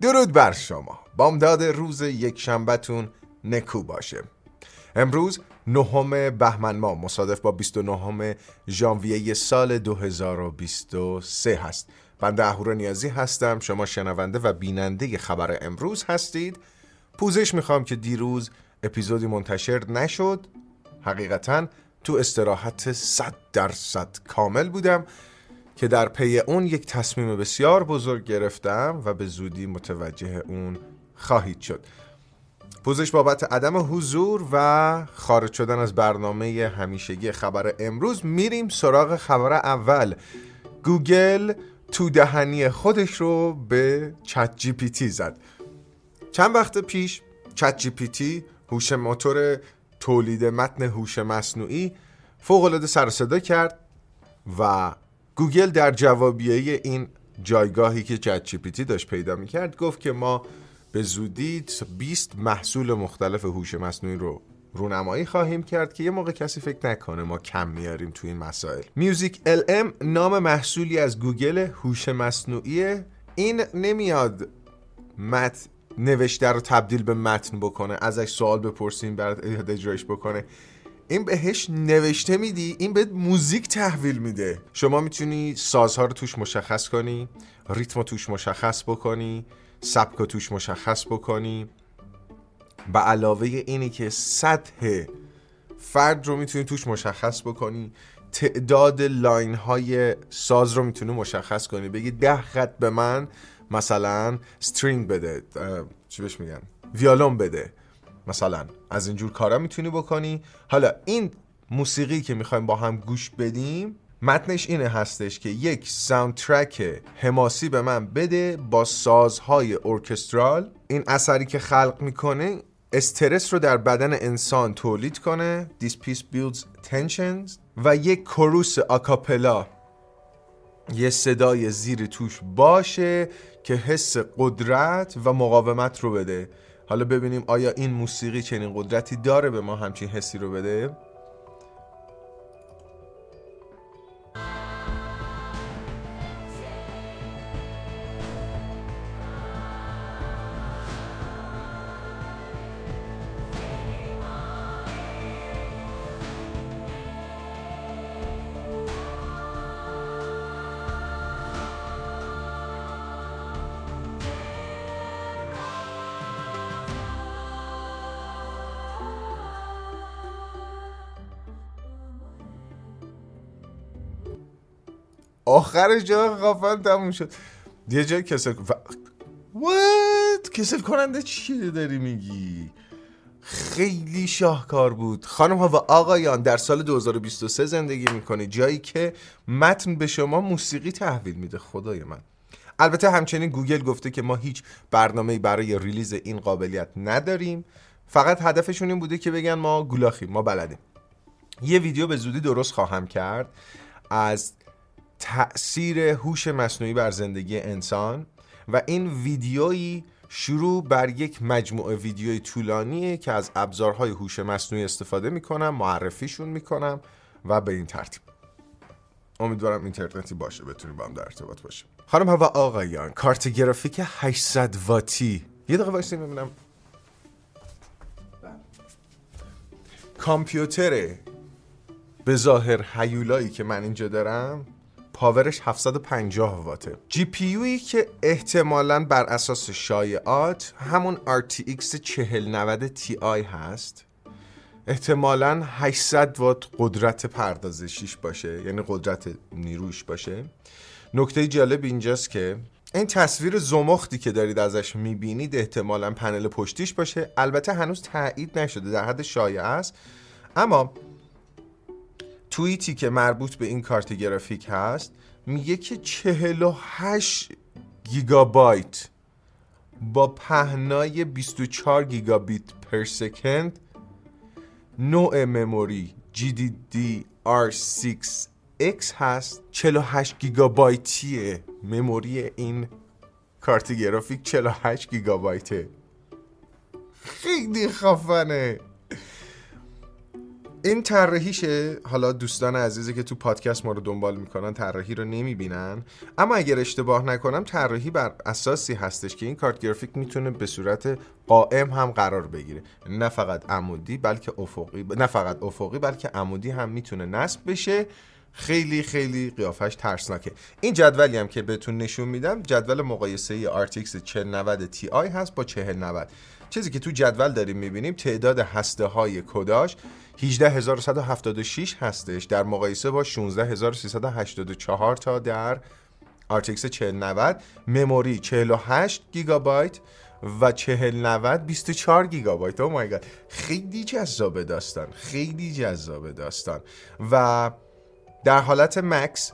درود بر شما. بامداد روز یک شنبهتون نکو باشه. امروز نهم بهمن ماه مصادف با 29 ژانویه سال 2023 هست. بنده اهورا نیازی هستم. شما شنونده و بیننده خبر امروز هستید. پوزش می‌خوام که دیروز اپیزودی منتشر نشد. حقیقتا تو استراحت 100 درصد کامل بودم. که در پی اون یک تصمیم بسیار بزرگ گرفتم و به زودی متوجه اون خواهید شد. پوزش بابت عدم حضور و خارج شدن از برنامه همیشگی خبر امروز میریم سراغ خبر اول. گوگل تو دهنی خودش رو به ChatGPT زد. چند وقت پیش ChatGPT هوش موتور تولید متن هوش مصنوعی فوق العاده سر صدا کرد و گوگل در جوابیه این جایگاهی که ChatGPT داشت پیدا می‌کرد گفت که ما به زودی 20 محصول مختلف هوش مصنوعی رو رونمایی خواهیم کرد که یه موقع کسی فکر نکنه ما کم میاریم تو این مسائل. MusicLM نام محصولی از گوگل هوش مصنوعی این نمیاد مت نوشته رو تبدیل به متن بکنه ازش سوال بپرسیم برات اجرایش بکنه. این بهش نوشته میدی این به موزیک تحویل میده. شما می‌تونی سازها رو توش مشخص کنی ریتم رو توش مشخص بکنی سبک رو توش مشخص بکنی. به علاوه اینی که سطح فرد رو می‌تونی توش مشخص بکنی تعداد line های ساز رو می‌تونی مشخص کنی. بگی ده خط به من مثلا string بده چی بهش میگن؟ ویالون بده. مثلا از اینجور کارا می‌تونی بکنی. حالا این موسیقی که می‌خوایم با هم گوش بدیم متنش اینه هستش که یک soundtrack حماسی به من بده با سازهای orchestral. این اثری که خلق می‌کنه استرس رو در بدن انسان تولید کنه. This piece builds tensions. و یک chorus a cappella. یه صدای زیر توش باشه که حس قدرت و مقاومت رو بده. حالا ببینیم آیا این موسیقی چنین قدرتی داره به ما همچین حسی رو بده؟ آخر جا خفن تموم شد. یه جای کسل. what کسل کننده چی داری میگی؟ خیلی شاهکار بود. خانم ها و آقایان در سال 2023 زندگی می‌کنی. جایی که متن به شما موسیقی تحویل میده. خدای من. البته همچنین گوگل گفته که ما هیچ برنامه برای release این قابلیت نداریم. فقط هدفشون این بوده که بگن ما گولاخیم ما بلدیم. یه ویدیو به زودی درست خواهم کرد. از تأثیر هوش مصنوعی بر زندگی انسان و این ویدیویی شروع بر یک مجموعه ویدیوی طولانیه که از ابزارهای هوش مصنوعی استفاده می‌کنم معرفیشون می‌کنم و به این ترتیب. امیدوارم اینترنتی باشه بتونیم با هم در ارتباط باشیم. خانم و آقایان کارت گرافیک 800 واتی. یه دقیقه وایسیم ببینم. کامپیوتر به ظاهر هیولایی که من اینجا دارم. پاورش 750 واته. جی پی که احتمالا بر اساس شایعات همون RTX 4090 Ti هست احتمالا 800 وات قدرت پردازشیش باشه یعنی قدرت نیروش باشه. نکته جالب اینجاست که این تصویر زمختی که دارید ازش می‌بینید احتمالا پنل پشتیش باشه. البته هنوز تایید نشده در حد شایعه است. اما توییتی که مربوط به این کارت گرافیک هست میگه که 48 گیگابایت با پهنای 24 گیگابیت پر سکند نوع مموری GDDR6X هست. 48 گیگابایتی مموری این کارت گرافیک 48 گیگابایته. خیلی خفنه. این طراحیشه. حالا دوستان عزیزی که تو پادکست ما رو دنبال می‌کنن طراحی رو نمی‌بینن. اما اگر اشتباه نکنم طراحی بر اساسی هستش که این کارت گرافیک می‌تونه به صورت قائم هم قرار بگیره. نه فقط عمودی بلکه افقی نه فقط افقی بلکه عمودی هم می‌تونه نصب بشه. خیلی خیلی قیافش ترسناکه. این جدولی هم که بهتون نشون میدم جدول مقایسه RTX 4090 Ti هست با 4090 چیزی که تو جدول داریم می‌بینیم تعداد هسته های کداش 18176 هستش. در مقایسه با 16384 تا در RTX 4090 مموری 48 گیگابایت و 4090 24 گیگابایت. او مای خیلی جذاب داستان. خیلی جذاب داستان. و در حالت مکس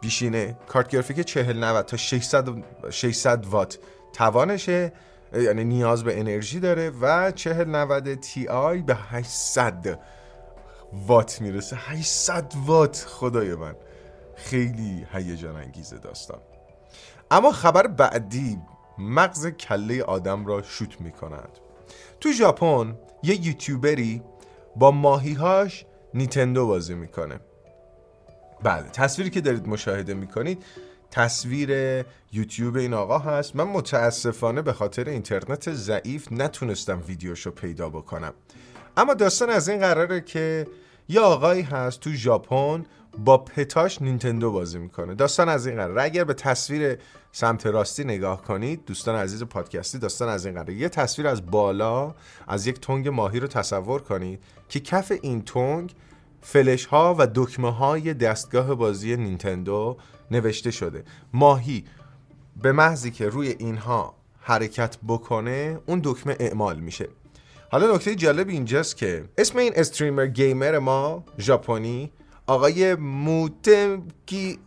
بیشینه. کارت گرافیک 4090 تا 600 600 وات توانشه. یعنی نیاز به انرژی داره و 4090 تی آی به 800 وات می‌رسه. 800 وات خدای من. خیلی هیجان انگیزه داستان. اما خبر بعدی مغز کله آدم را شوت می کند تو ژاپن یه یوتیوبری با ماهیهاش نیتندو بازی می‌کنه. بله تصویری که دارید مشاهده می‌کنید تصویر یوتیوب این آقا هست. من متاسفانه به خاطر اینترنت ضعیف نتونستم ویدیوشو پیدا بکنم. اما داستان از این قراره که یه آقایی هست تو ژاپن با پتاش نینتندو بازی می‌کنه. داستان از این قراره. اگر به تصویر سمت راستی نگاه کنید دوستان عزیز پادکستی داستان از این قراره. یه تصویر از بالا از یک تنگ ماهی رو تصور کنید که کف این تنگ فلش ها و دکمه های دستگاه بازی نینتندو نوشته شده. ماهی به محضی که روی اینها حرکت بکنه اون دکمه اعمال میشه. حالا نکته جالب اینجاست که اسم این streamer gamer ما ژاپنی آقای موتکی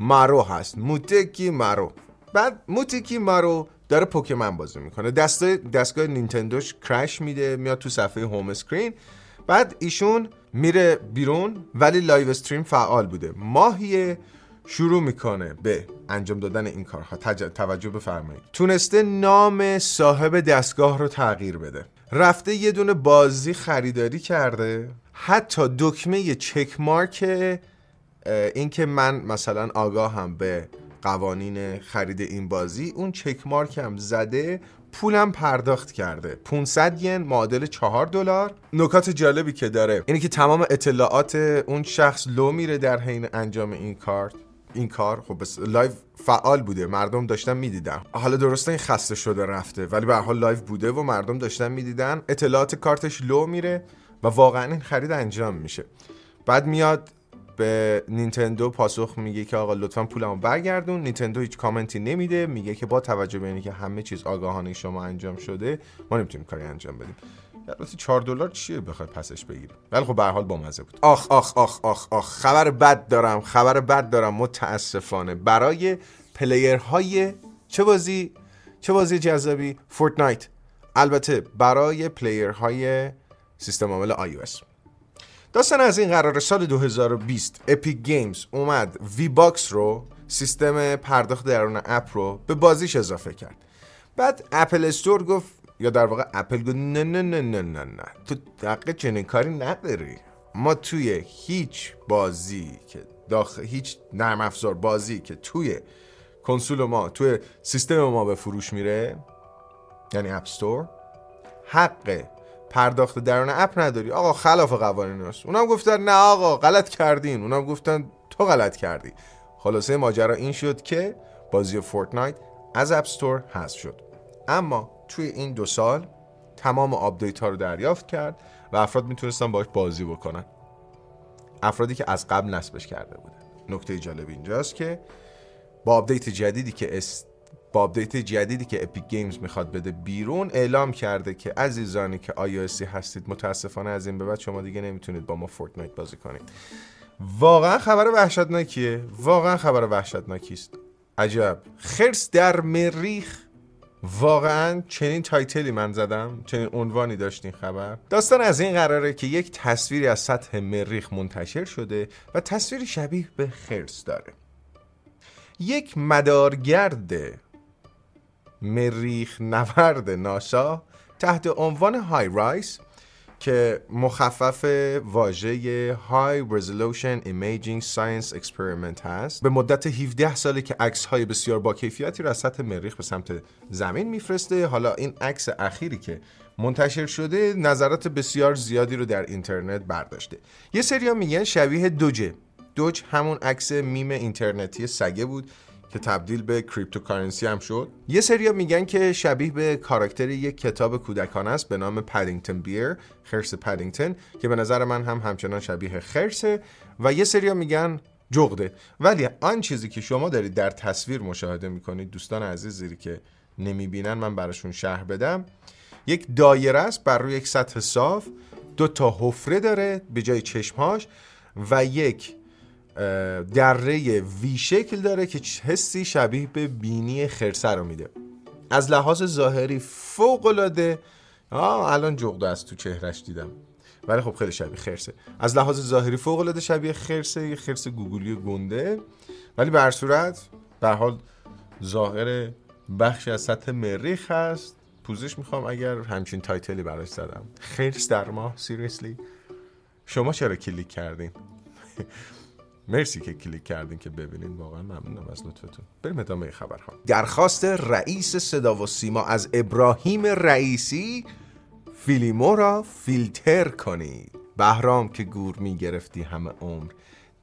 مارو هست. موتکی مارو. بعد موتکی مارو داره پوکمن بازی می‌کنه. دستای دستگاه نینتندوش crash میده میاد تو صفحه home screen بعد ایشون میره بیرون ولی live stream فعال بوده. ماهیه شروع می‌کنه به انجام دادن این کارها. توجه بفرمایید. تونسته نام صاحب دستگاه رو تغییر بده. رفته یه دونه بازی خریداری کرده. حتی دکمه check mark اینکه من مثلا آگاهم به قوانین خرید این بازی اون check mark هم زده پولم پرداخت کرده. 500 ین معادل 4 دلار. نکات جالبی که داره اینه که تمام اطلاعات اون شخص لو میره در حین انجام این کارت. این کار خب بس live فعال بوده مردم داشتن می‌دیدن. حالا درسته این خسته شده رفته ولی به حال live بوده و مردم داشتن می‌دیدن. اطلاعات کارتش لو میره و واقعا این خرید انجام میشه. بعد میاد به نینتندو پاسخ میگه که آقا لطفا پولمو برگردون. نینتندو هیچ کامنتی نمیده میگه که با توجه به اینکه همه چیز آگاهانه شما انجام شده ما نمی‌تونیم کاری انجام بدیم. البته 4 دلار چیه بخوای پسش بگیری؟ ولی خب به حال بامزه بود. آخ آخ آخ آخ آخ خبر بد دارم خبر بد دارم متاسفانه. برای player های چه بازی؟ چه بازی جذابی؟ فورتنایت. البته برای player های سیستم عامل iOS. داستان از این قرار سال 2020 اپیک گیمز اومد. V-Bucks رو سیستم پرداخت درون app رو به بازیش اضافه کرد. بعد اپل استور گفت یا در واقع اپل گفت نه نه نه نه نه نه. تو دقیقه چنین کاری نداری. ما توی هیچ بازی که داخل هیچ نرم افزار بازی که توی کنسول ما توی سیستم ما به فروش میره یعنی اپ استور حق پرداخت درون اپ نداری. آقا خلاف قوانین است. اونم گفتن نه آقا غلط کردین. اونم گفتن تو غلط کردی. خلاصه ماجرا این شد که بازی فورتنایت از App Store حذف شد. اما توی این دو سال تمام update ها رو دریافت کرد و افراد می‌تونستن باش بازی بکنن. افرادی که از قبل نصبش کرده بودن. نکته جالب اینجاست که با update جدیدی که است با update جدیدی که اپیک گیمز می‌خواد بده بیرون اعلام کرده که عزیزانی که iOS هستید متاسفانه از این به بعد شما دیگه نمی‌تونید با ما فورتنایت بازی کنید. واقعا خبر وحشتناکیه. واقعا خبر وحشتناکی است عجب. خرس در مریخ. واقعا چنین title ی من زدم چنین عنوانی داشتین خبر. داستان از این قراره که یک تصویری از سطح مریخ منتشر شده و تصویری شبیه به خرس داره. یک مدارگرد مریخ نورد ناسا تحت عنوان HiRISE که مخفف واژه High Resolution Imaging Science Experiment هست. به مدت 17 ساله که عکس های بسیار با کیفیتی را از سطح مریخ به سمت زمین میفرسته. حالا این عکس اخیری که منتشر شده نظرات بسیار زیادی رو در اینترنت برداشته. یه سری میگن شبیه دوجه. دوج همون عکس میم اینترنتی سگه بود. که تبدیل به cryptocurrency هم شد. یه سریا میگن که شبیه به کاراکتر یک کتاب کودکانه است به نام Paddington Bear خرس پدینگتون که به نظر من هم همچنان شبیه خرسه. و یه سریا میگن جغده. ولی آن چیزی که شما دارید در تصویر مشاهده می‌کنید دوستان عزیزی که نمی‌بینن من براشون شهر بدم. یک دایره است بر روی یک سطح صاف دو تا حفره داره به جای چشمهاش و یک دره وی شکل داره که حسی شبیه به بینی خرسه رو میده. از لحاظ ظاهری فوق العاده آه الان جغده از تو چهرش دیدم. ولی خب خیلی شبیه خرسه. از لحاظ ظاهری فوق العاده شبیه خرسه یه خرس گوگلی گنده. ولی به هر صورت به حال ظاهر بخشی از سطح مریخ هست. پوزش می‌خوام اگر همچین title ی براش زدم. خرس در ماه seriously شما چرا کلیک کردین؟ مرسی که کلیک کردین که ببینین. واقعا ممنونم از لطفتون. بریم ادامه خبرها. درخواست رئیس صدا و سیما از ابراهیم رئیسی فیلیمو را فیلتر کنید. بهرام که گور می گرفتی همه عمر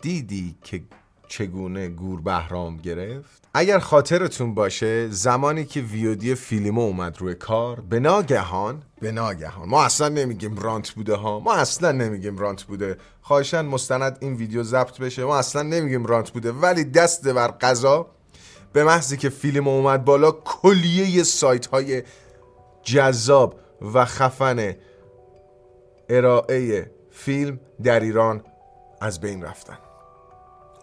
دیدی که چگونه گور بهرام گرفت؟ اگر خاطرتون باشه زمانی که ویودی فیلیمو اومد روی کار به ناگهان به ناگهان ما اصلا نمیگیم رانت بوده ها ما اصلا نمیگیم رانت بوده. خواهشن مستند این ویدیو ضبط بشه ما اصلا نمیگیم رانت بوده. ولی دست بر قضا به محضی که فیلم اومد بالا کلیه سایت های جذاب و خفن ارائه فیلم در ایران از بین رفتن.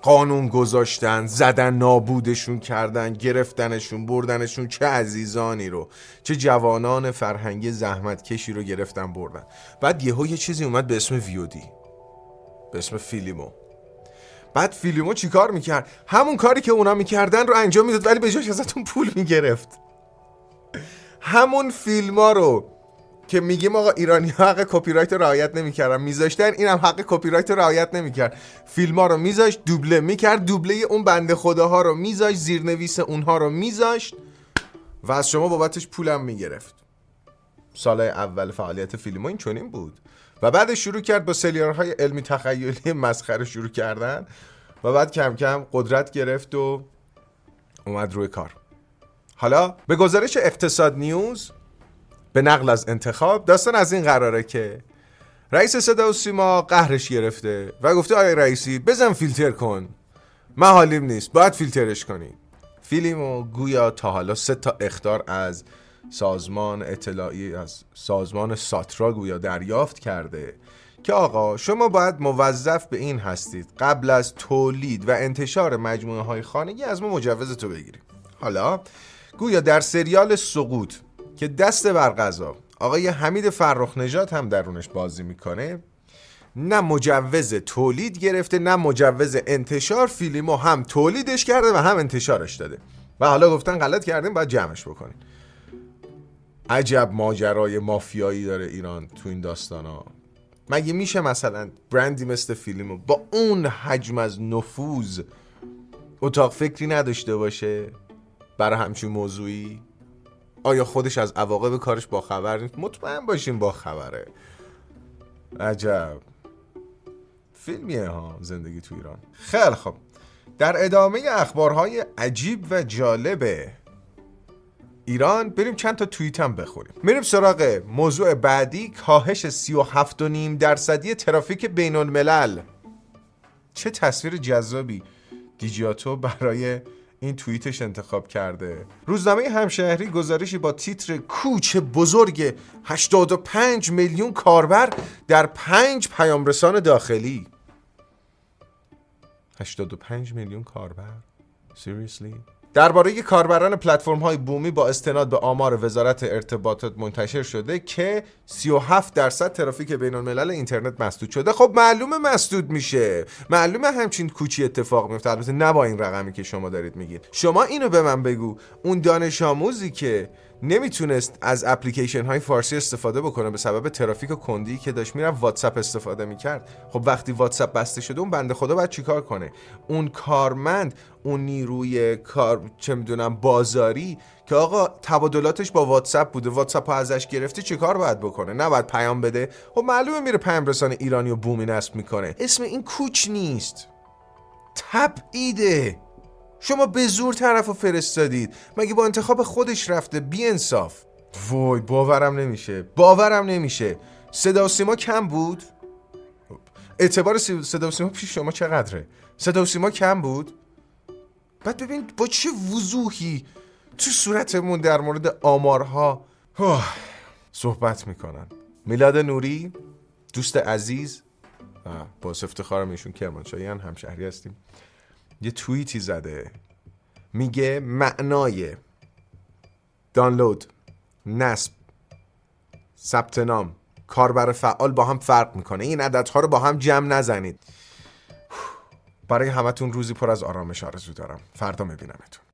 قانون گذاشتن زدن نابودشون کردن گرفتنشون بردنشون چه عزیزانی رو چه جوانان فرهنگی زحمت کشی رو گرفتن بردن. بعد یهو یه چیزی اومد به اسم ویودی به اسم فیلیمو. بعد فیلیمو چیکار می‌کرد؟ همون کاری که اونا می‌کردن رو انجام می‌داد ولی به جاش ازتون پول می‌گرفت. همون فیلیمو رو که میگیم آقا ایرانی ها حق کپی رایت رعایت نمی‌کردن میذاشتن اینم حق کپی رایت رعایت نمی‌کرد. فیلم ها رو میذاشت دوبله می‌کرد دوبله اون بنده خداها رو میذاشت زیرنویس اونها رو میذاشت و از شما بابتش پولم می‌گرفت. سال اول فعالیت فیلیمو این چنین بود. و بعد شروع کرد با سریال‌های علمی تخیلی مسخره شروع کردن و بعد کم کم قدرت گرفت و اومد روی کار. حالا به گزارش اقتصاد نیوز به نقل از انتخاب داستان از این قراره که رئیس صدا و سیما قهرش گرفته و گفته آیا رئیسی بزن فیلتر کن. من حالیم نیست باید فیلترش کنی. فیلم و گویا تا حالا سه تا اختار از سازمان اطلاعی از سازمان ساترا گویا دریافت کرده که آقا شما باید موظف به این هستید. قبل از تولید و انتشار مجموعه های خانگی از ما مجوز تو بگیریم حالا گویا در سریال سقوط که دست بر غذا آقای حمید فرخ نجات هم درونش بازی می‌کنه. نه مجوز تولید گرفته نه مجوز انتشار. فیلمو هم تولیدش کرده و هم انتشارش داده. و حالا گفتن غلط کردیم باید جمعش بکنین عجب ماجرای مافیایی داره ایران تو این داستان ها مگه میشه مثلا برندی مثل فیلمو با اون حجم از نفوذ اتاق فکری نداشته باشه؟ برای همچین موضوعی؟ آیا خودش از عواقب کارش با خبر نیست؟ مطمئن باشیم با خبره عجب. فیلمیه ها زندگی تو ایران. خیلی خب در ادامه اخبارهای عجیب و جالب ایران بریم چند تا توییت هم بخوریم میریم سراغ موضوع بعدی کاهش 37.5 درصدی ترافیک بین الملل چه تصویر جذابی دیجیاتو برای این توییتش انتخاب کرده. روزنامه همشهری گزارشی با تیتر کوچ بزرگ 85 میلیون کاربر در پنج پیامرسان داخلی. 85 میلیون کاربر؟ Seriously? درباره کاربران پلتفرم های بومی با استناد به آمار وزارت ارتباطات منتشر شده که 37 درصد ترافیک بین الملل اینترنت مسدود شده. خب معلومه مسدود میشه. معلومه همچین کوچی اتفاق میفته البته نه با این رقمی که شما دارید میگید. شما اینو به من بگو. اون دانش آموزی که نمی‌تونست از اپلیکیشن های فارسی استفاده بکنه به سبب ترافیک و کندی که داشت میرم واتساپ استفاده می‌کرد. خب وقتی واتساپ بسته شده اون بنده خدا باید چیکار کنه؟ اون کارمند اون نیروی کار چه می‌دونم بازاری که آقا تبادلاتش با واتساپ بوده واتساپ ازش گرفته چیکار باید بکنه؟ نه باید پیام بده؟ خب معلومه میره پیام رسان ایرانی و بومی نصب می‌کنه. اسم این کوچ نیست. تبعیده. شما به زور طرف رو فرستادید. مگه با انتخاب خودش رفته؟ بی انصاف. وای باورم نمیشه. باورم نمیشه. صدا سیما کم بود؟ اعتبار صدا سیما پیش شما چقدره؟ صدا سیما کم بود؟ بعد ببین با چه وضوحی تو صورتمون در مورد آمارها. صحبت می‌کنن. میلاد نوری دوست عزیز. با افتخارم ایشون کرمانشاهی همشهری هستیم. یه توییتی زده. میگه معنای. دانلود. نصب. ثبت نام. کاربر فعال با هم فرق می‌کنه. این عددها رو با هم جمع نزنید. برای همتون روزی پر از آرامش آرزو دارم. فردا میبینمتون.